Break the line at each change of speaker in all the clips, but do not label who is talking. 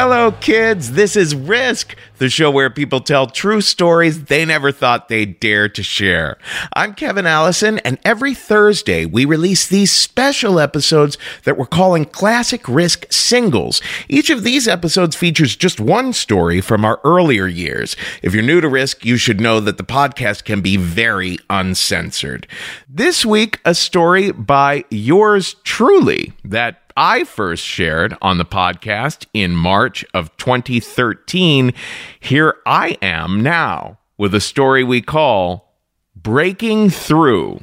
Hello, kids. This is Risk, the show where people tell true stories they never thought they'd dare to share. I'm Kevin Allison, and every Thursday we release these special episodes that we're calling Classic Risk Singles. Each of these episodes features just one story from our earlier years. If you're new to Risk, you should know that the podcast can be very uncensored. This week, a story by yours truly that I first shared on the podcast in March of 2013. Here I am now with a story we call Breaking Through.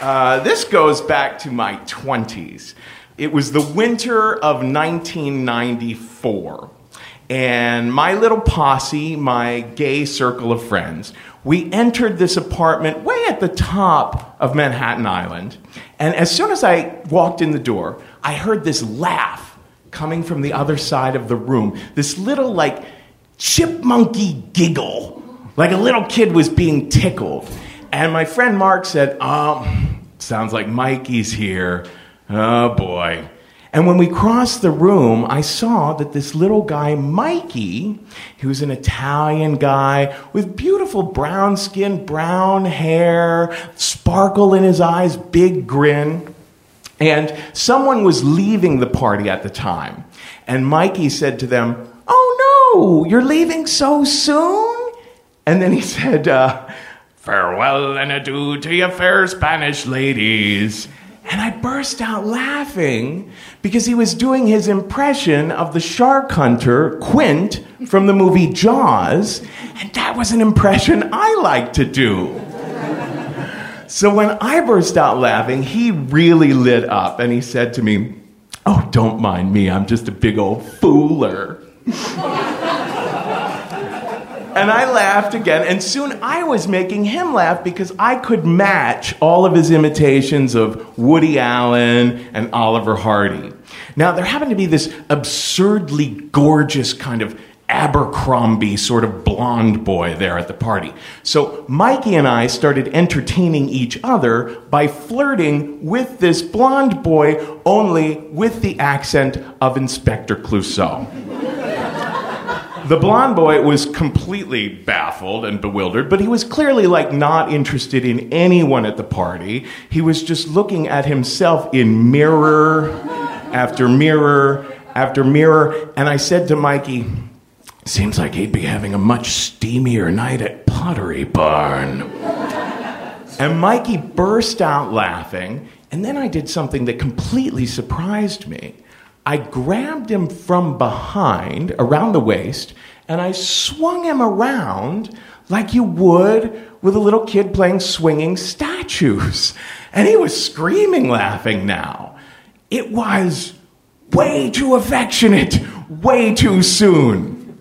Uh, this goes back to my 20s. It was the winter of 1994. And my little posse, my gay circle of friends, we entered this apartment way at the top of Manhattan Island. And as soon as I walked in the door, I heard this laugh coming from the other side of the room. This little, like, chipmunky giggle, like a little kid was being tickled. And my friend Mark said, Oh, sounds like Mikey's here. Oh boy. And when we crossed the room, I saw that this little guy, Mikey, he was an Italian guy with beautiful brown skin, brown hair, sparkle in his eyes, big grin. And someone was leaving the party at the time. And Mikey said to them, Oh no, you're leaving so soon? And then he said, uh, Farewell and adieu to you fair Spanish ladies. And I burst out laughing because he was doing his impression of the shark hunter, Quint, from the movie Jaws, and that was an impression I like to do. So when I burst out laughing, he really lit up and he said to me, Oh, don't mind me, I'm just a big old fooler. And I laughed again, and soon I was making him laugh because I could match all of his imitations of Woody Allen and Oliver Hardy. Now, there happened to be this absurdly gorgeous kind of Abercrombie sort of blonde boy there at the party. So Mikey and I started entertaining each other by flirting with this blonde boy, only with the accent of Inspector Clouseau. The blonde boy was completely baffled and bewildered, but he was clearly like not interested in anyone at the party. He was just looking at himself in mirror after mirror after mirror. And I said to Mikey, Seems like he'd be having a much steamier night at Pottery Barn. and Mikey burst out laughing, and then I did something that completely surprised me. I grabbed him from behind, around the waist, and I swung him around like you would with a little kid playing swinging statues. And he was screaming, laughing now. It was way too affectionate, way too soon.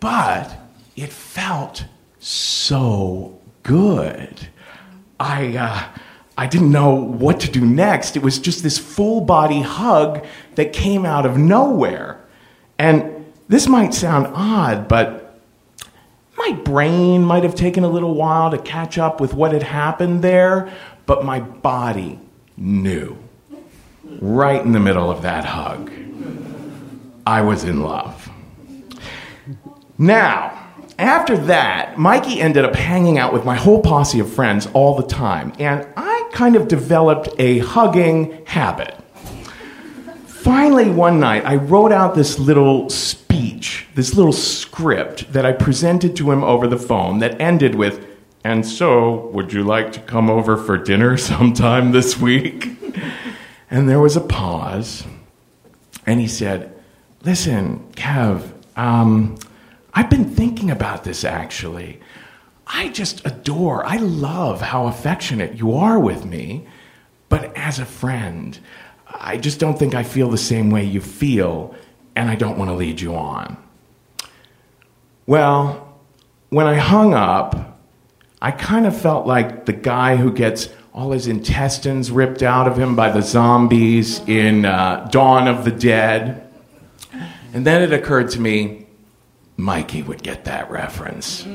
But it felt so good. I, uh, I didn't know what to do next. It was just this full body hug that came out of nowhere. And this might sound odd, but my brain might have taken a little while to catch up with what had happened there, but my body knew. Right in the middle of that hug, I was in love. Now, after that, Mikey ended up hanging out with my whole posse of friends all the time, and I kind of developed a hugging habit. Finally, one night, I wrote out this little speech, this little script that I presented to him over the phone that ended with, And so, would you like to come over for dinner sometime this week? And there was a pause, and he said, Listen, Kev, um, I've been thinking about this actually. I just adore, I love how affectionate you are with me, but as a friend, I just don't think I feel the same way you feel, and I don't want to lead you on. Well, when I hung up, I kind of felt like the guy who gets all his intestines ripped out of him by the zombies in uh, Dawn of the Dead. And then it occurred to me Mikey would get that reference.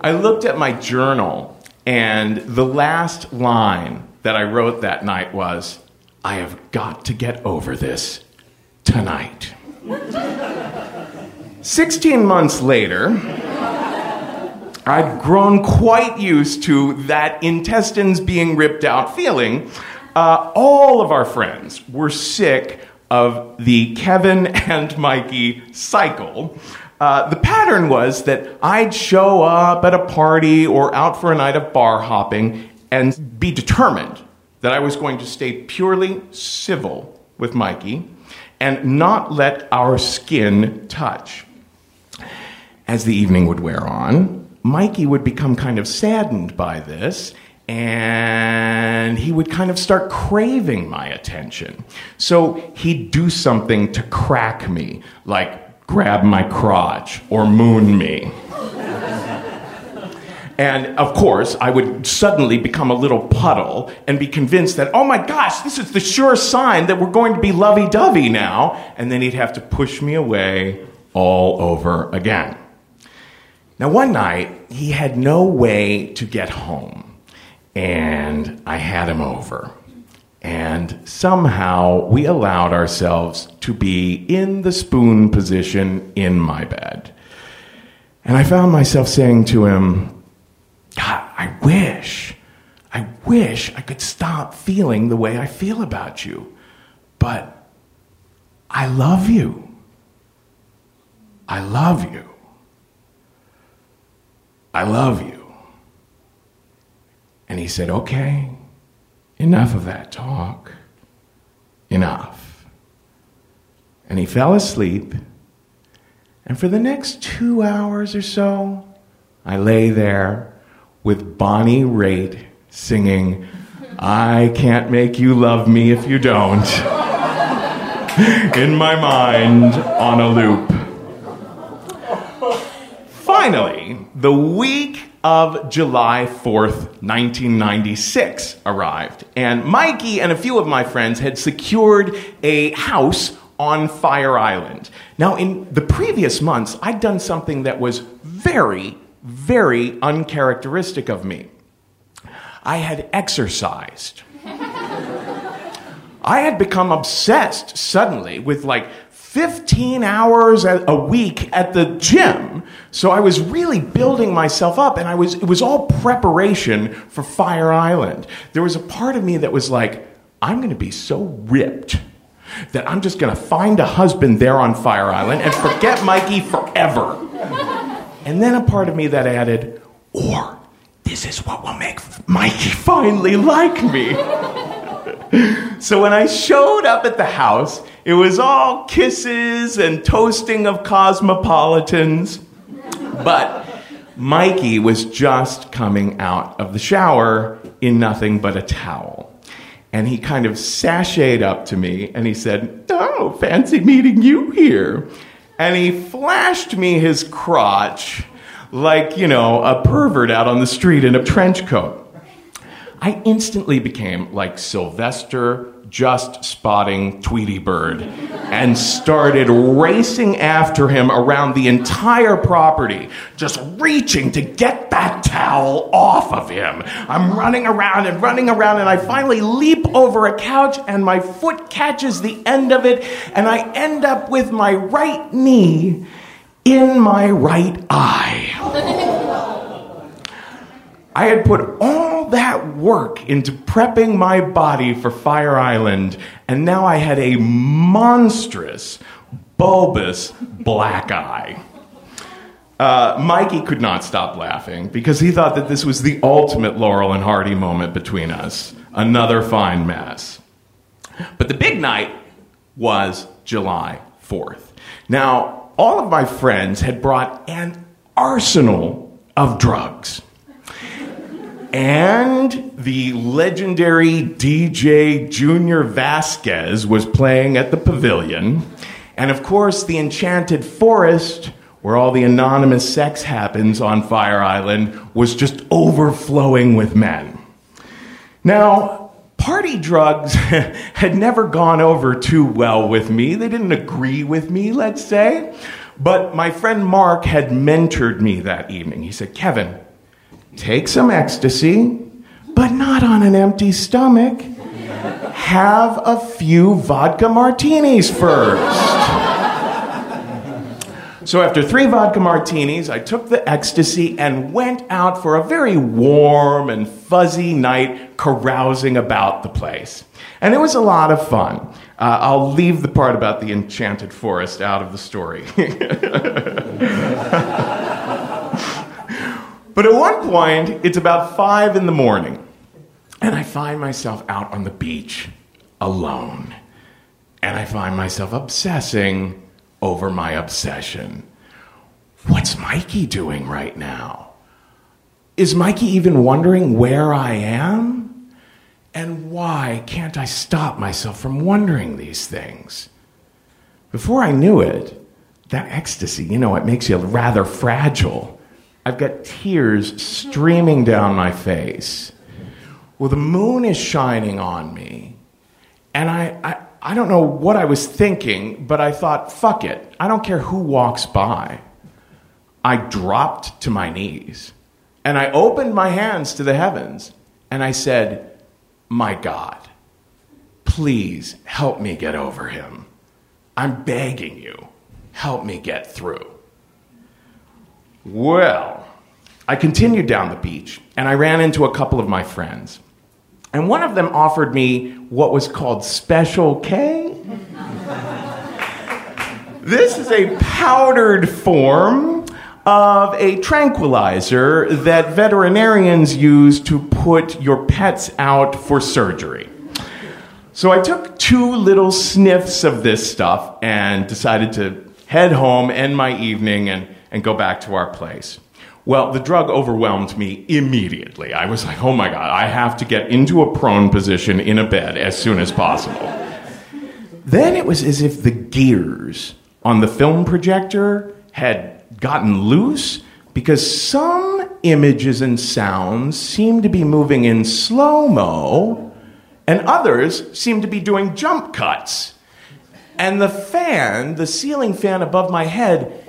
I looked at my journal, and the last line that I wrote that night was I have got to get over this tonight. 16 months later, I'd grown quite used to that intestines being ripped out feeling. Uh, all of our friends were sick of the Kevin and Mikey cycle. Uh, the pattern was that I'd show up at a party or out for a night of bar hopping and be determined that I was going to stay purely civil with Mikey and not let our skin touch. As the evening would wear on, Mikey would become kind of saddened by this and he would kind of start craving my attention. So he'd do something to crack me, like grab my crotch or moon me. And of course, I would suddenly become a little puddle and be convinced that, oh my gosh, this is the sure sign that we're going to be lovey dovey now. And then he'd have to push me away all over again. Now, one night, he had no way to get home, and I had him over. And somehow we allowed ourselves to be in the spoon position in my bed. And I found myself saying to him, God, I wish, I wish I could stop feeling the way I feel about you. But I love you. I love you. I love you. And he said, Okay, enough of that talk. Enough. And he fell asleep. And for the next two hours or so, I lay there with Bonnie Raitt singing, I can't make you love me if you don't, in my mind on a loop. Finally, the week of July 4th, 1996 arrived, and Mikey and a few of my friends had secured a house on Fire Island. Now, in the previous months, I'd done something that was very, very uncharacteristic of me. I had exercised. I had become obsessed suddenly with like 15 hours a week at the gym. So I was really building myself up and I was it was all preparation for Fire Island. There was a part of me that was like I'm going to be so ripped that I'm just going to find a husband there on Fire Island and forget Mikey forever. And then a part of me that added, or this is what will make Mikey finally like me. so when I showed up at the house, it was all kisses and toasting of cosmopolitans. But Mikey was just coming out of the shower in nothing but a towel. And he kind of sashayed up to me and he said, Oh, fancy meeting you here. And he flashed me his crotch like, you know, a pervert out on the street in a trench coat. I instantly became like Sylvester just spotting Tweety Bird and started racing after him around the entire property, just reaching to get that towel off of him. I'm running around and running around, and I finally leap over a couch, and my foot catches the end of it, and I end up with my right knee in my right eye. I had put all that work into prepping my body for Fire Island, and now I had a monstrous, bulbous black eye. Uh, Mikey could not stop laughing because he thought that this was the ultimate Laurel and Hardy moment between us. Another fine mess. But the big night was July 4th. Now, all of my friends had brought an arsenal of drugs and the legendary DJ Junior Vasquez was playing at the pavilion. And of course, the Enchanted Forest, where all the anonymous sex happens on Fire Island, was just overflowing with men. Now, party drugs had never gone over too well with me. They didn't agree with me, let's say. But my friend Mark had mentored me that evening. He said, Kevin, take some ecstasy, but not on an empty stomach. Have a few vodka martinis first. So, after three vodka martinis, I took the ecstasy and went out for a very warm and fuzzy night carousing about the place. And it was a lot of fun. Uh, I'll leave the part about the enchanted forest out of the story. But at one point, it's about five in the morning, and I find myself out on the beach alone. And I find myself obsessing over my obsession. What's Mikey doing right now? Is Mikey even wondering where I am? And why can't I stop myself from wondering these things? Before I knew it, that ecstasy, you know, it makes you rather fragile. I've got tears streaming down my face. Well, the moon is shining on me. And I, I, I don't know what I was thinking, but I thought, fuck it. I don't care who walks by. I dropped to my knees and I opened my hands to the heavens and I said, My God, please help me get over him. I'm begging you, help me get through. Well, I continued down the beach and I ran into a couple of my friends. And one of them offered me what was called Special K. this is a powdered form of a tranquilizer that veterinarians use to put your pets out for surgery. So I took two little sniffs of this stuff and decided to head home, end my evening, and and go back to our place. Well, the drug overwhelmed me immediately. I was like, oh my God, I have to get into a prone position in a bed as soon as possible. then it was as if the gears on the film projector had gotten loose because some images and sounds seemed to be moving in slow mo, and others seemed to be doing jump cuts. And the fan, the ceiling fan above my head,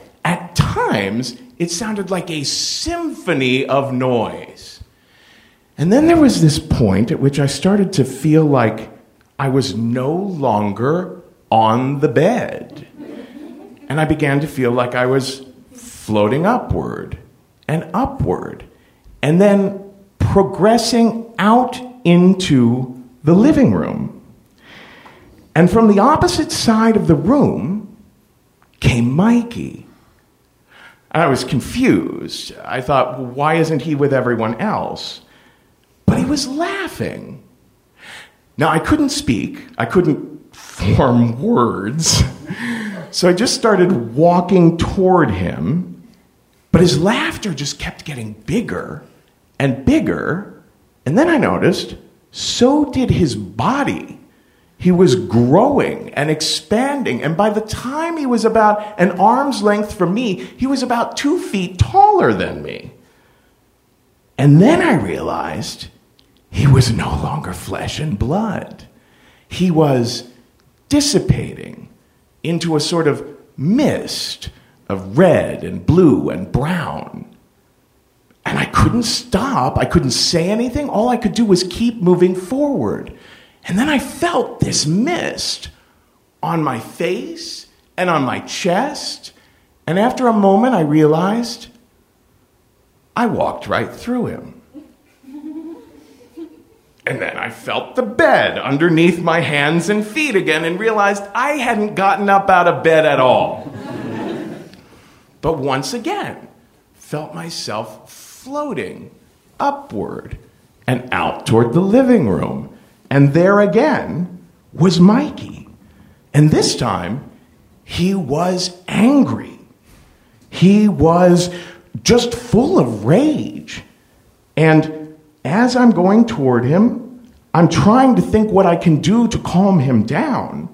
times, it sounded like a symphony of noise. And then there was this point at which I started to feel like I was no longer on the bed. And I began to feel like I was floating upward and upward, and then progressing out into the living room. And from the opposite side of the room came Mikey. I was confused. I thought, well, why isn't he with everyone else? But he was laughing. Now, I couldn't speak, I couldn't form words. So I just started walking toward him, but his laughter just kept getting bigger and bigger. And then I noticed so did his body. He was growing and expanding. And by the time he was about an arm's length from me, he was about two feet taller than me. And then I realized he was no longer flesh and blood. He was dissipating into a sort of mist of red and blue and brown. And I couldn't stop. I couldn't say anything. All I could do was keep moving forward. And then I felt this mist on my face and on my chest. And after a moment, I realized I walked right through him. And then I felt the bed underneath my hands and feet again and realized I hadn't gotten up out of bed at all. but once again, felt myself floating upward and out toward the living room. And there again was Mikey. And this time, he was angry. He was just full of rage. And as I'm going toward him, I'm trying to think what I can do to calm him down.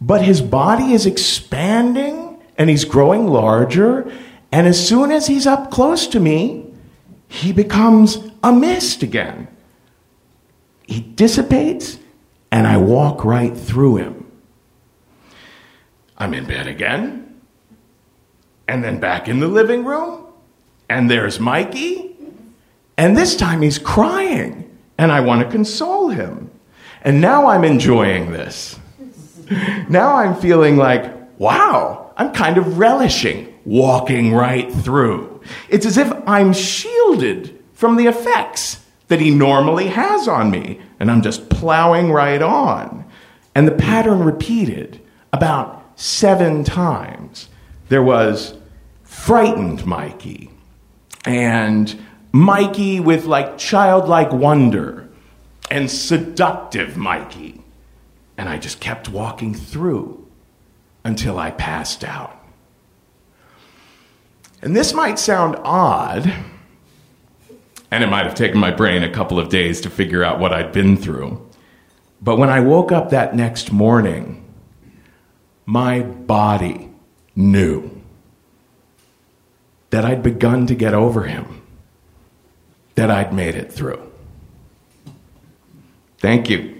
But his body is expanding and he's growing larger. And as soon as he's up close to me, he becomes a mist again. He dissipates and I walk right through him. I'm in bed again. And then back in the living room. And there's Mikey and this time he's crying, and I want to console him. And now I'm enjoying this. now I'm feeling like, wow, I'm kind of relishing walking right through. It's as if I'm shielded from the effects that he normally has on me, and I'm just plowing right on. And the pattern repeated about seven times. There was frightened Mikey, and Mikey with like childlike wonder and seductive Mikey. And I just kept walking through until I passed out. And this might sound odd, and it might have taken my brain a couple of days to figure out what I'd been through. But when I woke up that next morning, my body knew that I'd begun to get over him that I'd made it through. Thank you.